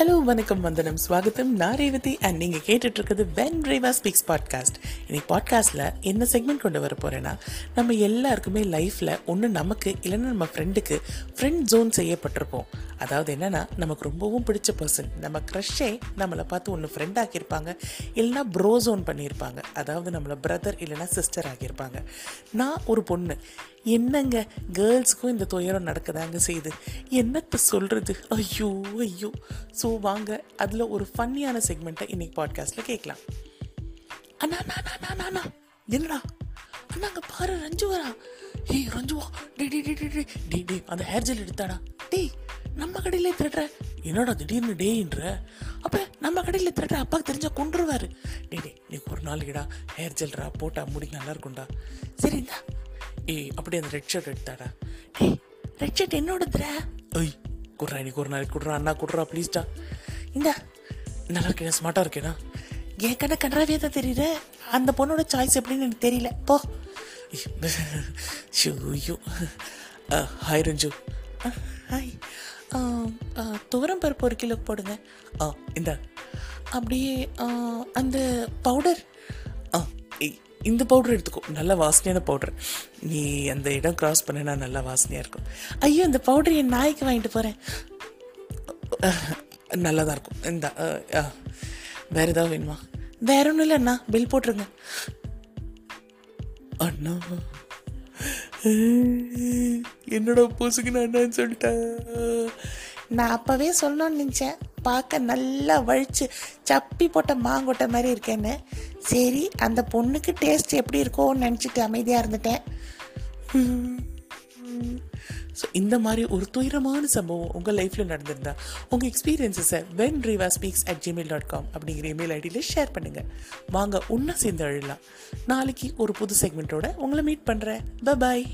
Hello வணக்கம் வந்தனம் ஸ்வாகத்தம் நான் ரேவதி அண்ட் நீங்கள் கேட்டுட்டு இருக்கிறது வென் ரேவா ஸ்பீக்ஸ் பாட்காஸ்ட் இன்னைக்கு பாட்காஸ்ட்டில் என்ன செக்மெண்ட் கொண்டு வர போகிறேன்னா நம்ம எல்லாருக்குமே லைஃப்பில் ஒன்று நமக்கு இல்லைன்னா நம்ம ஃப்ரெண்டுக்கு ஃப்ரெண்ட் ஜோன் செய்யப்பட்டிருப்போம். அதாவது என்னென்னா நமக்கு ரொம்பவும் பிடிச்ச பர்சன் நம்ம க்ரஷ்ஷே நம்மளை பார்த்து ஒன்று ஃப்ரெண்ட் ஆக்கியிருப்பாங்க இல்லைனா ப்ரோ ஜோன் பண்ணியிருப்பாங்க. அதாவது நம்மளை பிரதர் இல்லைன்னா சிஸ்டர் ஆகியிருப்பாங்க நான் ஒரு பொண்ணு. என்னங்க கேர்ள்ஸுக்கும் இந்த துயரம் நடக்குதாங்க செய்யுது என்னத்தை சொல்கிறது ஐயோ ஐயோ. ஸோ வாங்க. அதில் ஒரு ஃபன்னியான செக்மெண்ட்டை இன்னைக்கு பாட்காஸ்ட்டில் கேட்கலாம். அண்ணா அண்ணா அண்ணா, அண்ணா என்னடா? அண்ணா அங்கே பாரு ரஞ்சு வரா ஏய் ரஞ்சுவா. டே டே டே டே டே டே டே அந்த ஹேர் ஜெல் எடுத்தாடா. டேய் நம்ம கடையில் திருடுற. என்னடா திடீர்னு டேன்ற அப்போ நம்ம கடையில் திருடுற அப்பாவுக்கு தெரிஞ்சா கொண்டுருவாரு டே டே நீ ஒரு நாளைக்குடா ஹேர் ஜெல்ரா போட்டா முடி நல்லா இருக்கும்டா. சரி ஏய் அப்படியே அந்த ரெட் ஷர்ட் எடுத்தாடா. டேய் ரெட் ஷர்ட் என்னோடதுடா? ஐய் குட்றா இன்னைக்கு ஒரு நாளைக்கு குட்றா அண்ணா குட்றா ப்ளீஸ்டா இந்தா நல்லா இருக்கேன் ஸ்மார்ட்டாக இருக்கேனா? என் கண்ணை கண்ணாவே தான் தெரியுது அந்த பொண்ணோட சாய்ஸ் எப்படின்னு எனக்கு தெரியல. போ. ஐயோ ஹாய் ரஞ்சு. ஹாய் துவரம் பருப்பு ஒரு கிலோ போடுங்க. ஆ இந்த. அப்படியே அந்த பவுடர் இந்த பவுடர் எடுத்துக்கோ. நல்ல வாசனையான பவுடர் நீ அந்த இடம் கிராஸ் பண்ணனா நல்லா வாசனையாக இருக்கும். ஐயோ இந்த பவுடர் என் நாய்க்கு வாங்கிட்டு போகிறேன் நல்லா தான் இருக்கும். இந்த வேறு ஏதாவது வேணுமா? வேற ஒன்றும் இல்லை அண்ணா. பில் போட்டுருங்க. அண்ணா. என்னோட பூசுக்கு நான் என்னன்னு சொல்லிட்டேன். நான் அப்போவே சொல்லணும்னு நினச்சேன். பார்க்க நல்லா வழித்து சப்பி போட்ட மாங்கொட்டை மாதிரி இருக்கேன்னு. சரி அந்த பொண்ணுக்கு டேஸ்ட் எப்படி இருக்கும்னு நினச்சிட்டு அமைதியாக இருந்துட்டேன். ஸோ இந்த மாதிரி ஒரு துயரமான சம்பவம் உங்கள் லைஃப்பில் நடந்திருந்தா உங்கள் எக்ஸ்பீரியன்ஸஸை when Riva speaks at Gmail dot com அப்படிங்கிற இமெயில் ஐடியில் ஷேர் பண்ணுங்கள் வாங்க ஒன்றா சேர்ந்து அழலாம் நாளைக்கு ஒரு புது செக்மெண்ட்டோட உங்களை மீட் பண்ணுறேன் ப பாய்